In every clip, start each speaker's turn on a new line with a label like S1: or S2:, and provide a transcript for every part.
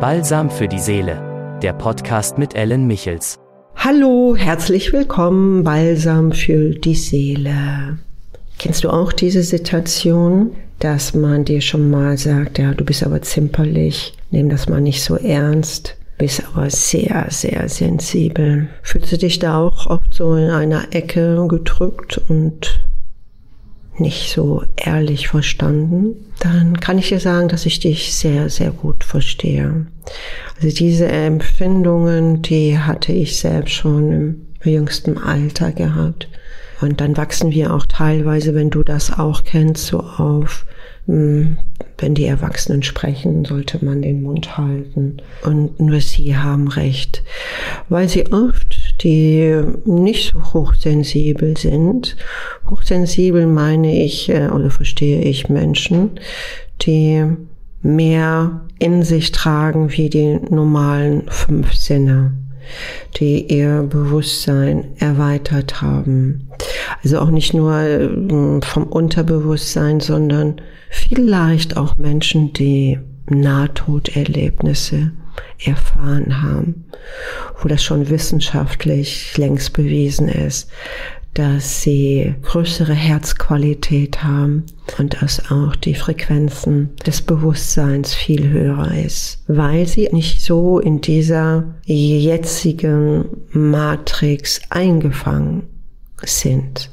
S1: Balsam für die Seele, der Podcast mit Ellen Michels.
S2: Hallo, herzlich willkommen, Balsam für die Seele. Kennst du auch diese Situation, dass man dir schon mal sagt, ja, du bist aber zimperlich, nimm das mal nicht so ernst, bist aber sehr, sehr sensibel. Fühlst du dich da auch oft so in einer Ecke gedrückt und nicht so ehrlich verstanden, dann kann ich dir sagen, dass ich dich sehr, sehr gut verstehe. Also diese Empfindungen, die hatte ich selbst schon im jüngsten Alter gehabt. Und dann wachsen wir auch teilweise, wenn du das auch kennst, so auf. Hm, wenn die Erwachsenen sprechen, sollte man den Mund halten. Und nur sie haben recht, weil sie oft die nicht so hochsensibel sind. Hochsensibel meine ich äh, oder verstehe ich Menschen, die mehr in sich tragen wie die normalen fünf Sinne, die ihr Bewusstsein erweitert haben. Also auch nicht nur äh, vom Unterbewusstsein, sondern vielleicht auch Menschen, die Nahtoderlebnisse erfahren haben, wo das schon wissenschaftlich längst bewiesen ist, dass sie größere Herzqualität haben und dass auch die Frequenzen des Bewusstseins viel höher ist, weil sie nicht so in dieser jetzigen Matrix eingefangen sind.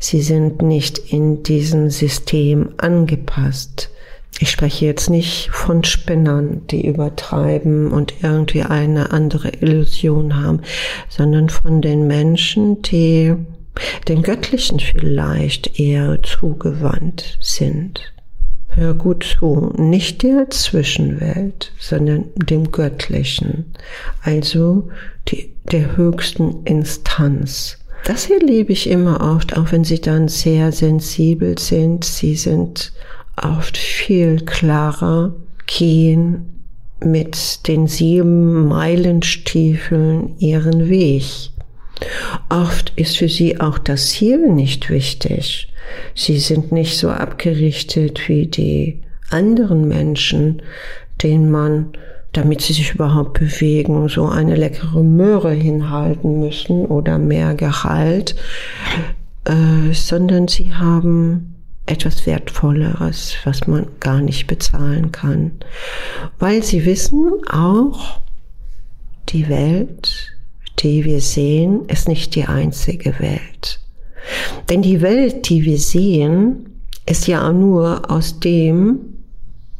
S2: Sie sind nicht in diesem System angepasst. Ich spreche jetzt nicht von Spinnern, die übertreiben und irgendwie eine andere Illusion haben, sondern von den Menschen, die den Göttlichen vielleicht eher zugewandt sind. Hör gut zu, nicht der Zwischenwelt, sondern dem Göttlichen, also die, der höchsten Instanz. Das erlebe ich immer oft, auch wenn sie dann sehr sensibel sind. Sie sind oft viel klarer gehen mit den sieben Meilenstiefeln ihren Weg. Oft ist für sie auch das Ziel nicht wichtig. Sie sind nicht so abgerichtet wie die anderen Menschen, denen man, damit sie sich überhaupt bewegen, so eine leckere Möhre hinhalten müssen oder mehr Gehalt, äh, sondern sie haben etwas Wertvolleres, was man gar nicht bezahlen kann. Weil sie wissen auch, die Welt, die wir sehen, ist nicht die einzige Welt. Denn die Welt, die wir sehen, ist ja nur aus dem,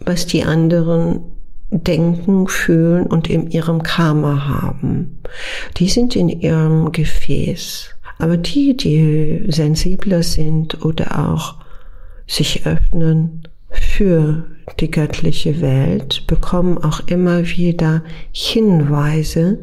S2: was die anderen denken, fühlen und in ihrem Karma haben. Die sind in ihrem Gefäß. Aber die, die sensibler sind oder auch sich öffnen für die göttliche Welt, bekommen auch immer wieder Hinweise,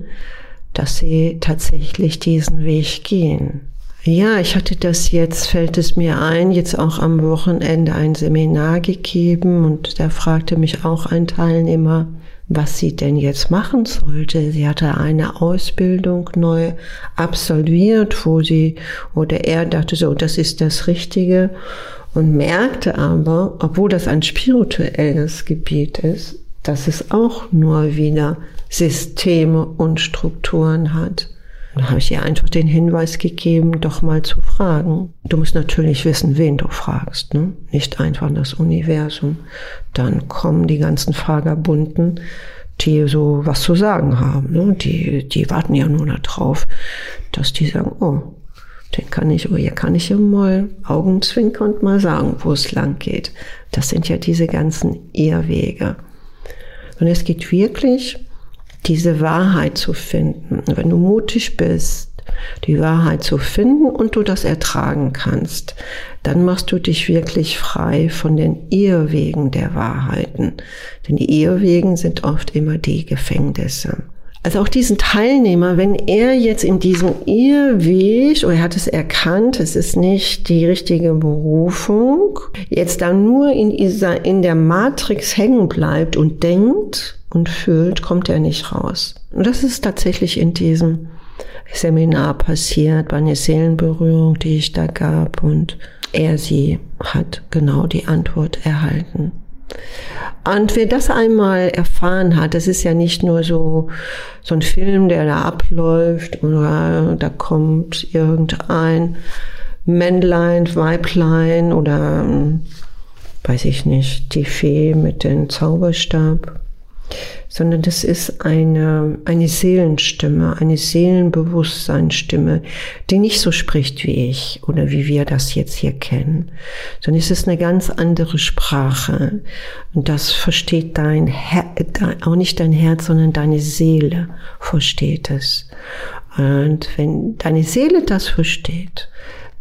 S2: dass sie tatsächlich diesen Weg gehen. Ja, ich hatte das jetzt, fällt es mir ein, jetzt auch am Wochenende ein Seminar gegeben und da fragte mich auch ein Teilnehmer, was sie denn jetzt machen sollte. Sie hatte eine Ausbildung neu absolviert, wo sie oder er dachte so, das ist das Richtige und merkte aber, obwohl das ein spirituelles Gebiet ist, dass es auch nur wieder Systeme und Strukturen hat. Da habe ich ihr einfach den Hinweis gegeben, doch mal zu fragen. Du musst natürlich wissen, wen du fragst, ne? Nicht einfach das Universum. Dann kommen die ganzen Vagabunden, die so was zu sagen haben. Ne? Die, die warten ja nur darauf, dass die sagen, oh, den kann ich, oder hier kann ich ja mal Augenzwinkern und mal sagen, wo es lang geht. Das sind ja diese ganzen Irrwege. Und es geht wirklich, diese Wahrheit zu finden. Wenn du mutig bist, die Wahrheit zu finden und du das ertragen kannst, dann machst du dich wirklich frei von den Irrwegen der Wahrheiten. Denn die Irrwegen sind oft immer die Gefängnisse. Also auch diesen Teilnehmer, wenn er jetzt in diesem Irrweg, oder er hat es erkannt, es ist nicht die richtige Berufung, jetzt da nur in, dieser, in der Matrix hängen bleibt und denkt und fühlt, kommt er nicht raus. Und das ist tatsächlich in diesem Seminar passiert, bei einer Seelenberührung, die ich da gab und er sie hat genau die Antwort erhalten. Und wer das einmal erfahren hat, das ist ja nicht nur so, so ein Film, der da abläuft oder da kommt irgendein Männlein, Weiblein oder weiß ich nicht, die Fee mit dem Zauberstab, sondern das ist eine, eine Seelenstimme, eine Seelenbewusstseinsstimme, die nicht so spricht wie ich oder wie wir das jetzt hier kennen, sondern es ist eine ganz andere Sprache und das versteht dein Herz, auch nicht dein Herz, sondern deine Seele versteht es. Und wenn deine Seele das versteht,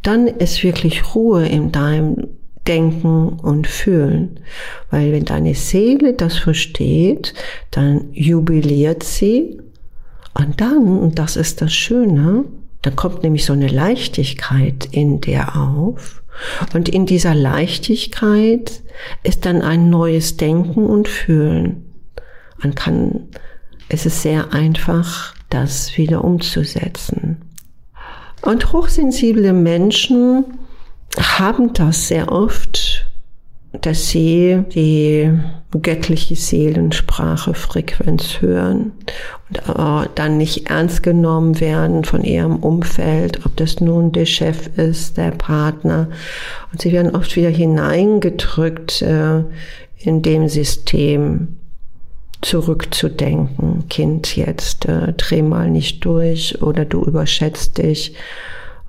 S2: dann ist wirklich Ruhe in deinem denken und fühlen. Weil wenn deine Seele das versteht, dann jubiliert sie und dann, und das ist das Schöne, dann kommt nämlich so eine Leichtigkeit in dir auf. Und in dieser Leichtigkeit ist dann ein neues Denken und Fühlen. Man kann, es ist sehr einfach, das wieder umzusetzen. Und hochsensible Menschen haben das sehr oft, dass sie die göttliche Seelensprache Frequenz hören und äh, dann nicht ernst genommen werden von ihrem Umfeld, ob das nun der Chef ist, der Partner. Und sie werden oft wieder hineingedrückt äh, in dem System zurückzudenken. Kind, jetzt äh, dreh mal nicht durch oder du überschätzt dich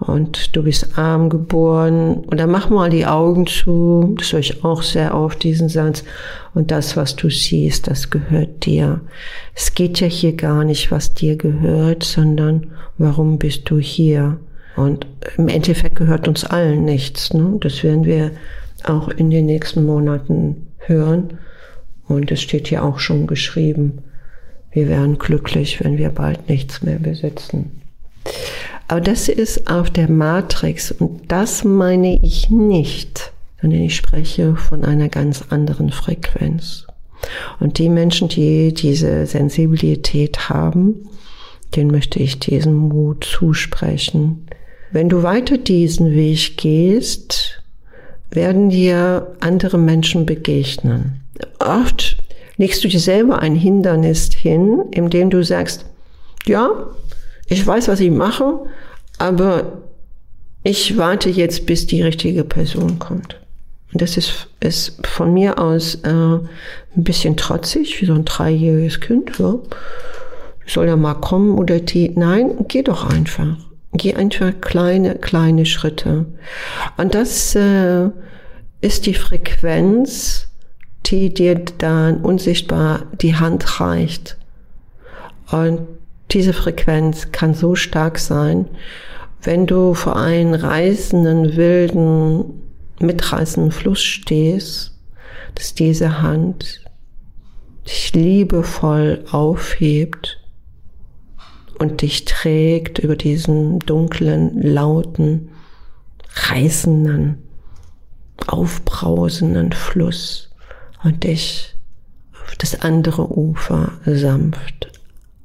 S2: und du bist arm geboren oder mach mal die Augen zu, das höre ich auch sehr oft, diesen Satz, und das, was du siehst, das gehört dir. Es geht ja hier gar nicht, was dir gehört, sondern warum bist du hier? Und im Endeffekt gehört uns allen nichts. Ne? Das werden wir auch in den nächsten Monaten hören. Und es steht hier auch schon geschrieben, wir wären glücklich, wenn wir bald nichts mehr besitzen. Aber das ist auf der Matrix und das meine ich nicht, sondern ich spreche von einer ganz anderen Frequenz. Und die Menschen, die diese Sensibilität haben, denen möchte ich diesen Mut zusprechen. Wenn du weiter diesen Weg gehst, werden dir andere Menschen begegnen. Oft legst du dir selber ein Hindernis hin, indem du sagst, ja, ich weiß, was ich mache, aber ich warte jetzt, bis die richtige Person kommt. Und das ist, ist von mir aus äh, ein bisschen trotzig, wie so ein dreijähriges Kind. Ja. Soll ja mal kommen oder die. Nein, geh doch einfach. Geh einfach kleine, kleine Schritte. Und das äh, ist die Frequenz, die dir dann unsichtbar die Hand reicht. Und diese Frequenz kann so stark sein, wenn du vor einem reißenden, wilden, mitreißenden Fluss stehst, dass diese Hand dich liebevoll aufhebt und dich trägt über diesen dunklen, lauten, reißenden, aufbrausenden Fluss und dich auf das andere Ufer sanft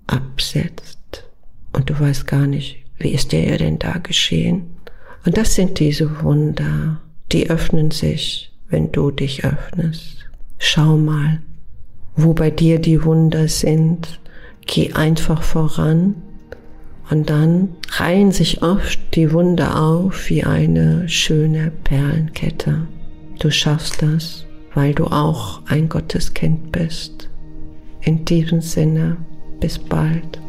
S2: absetzt. Und du weißt gar nicht, wie ist dir denn da geschehen? Und das sind diese Wunder, die öffnen sich, wenn du dich öffnest. Schau mal, wo bei dir die Wunder sind. Geh einfach voran und dann reihen sich oft die Wunder auf wie eine schöne Perlenkette. Du schaffst das, weil du auch ein Gotteskind bist. In diesem Sinne, bis bald.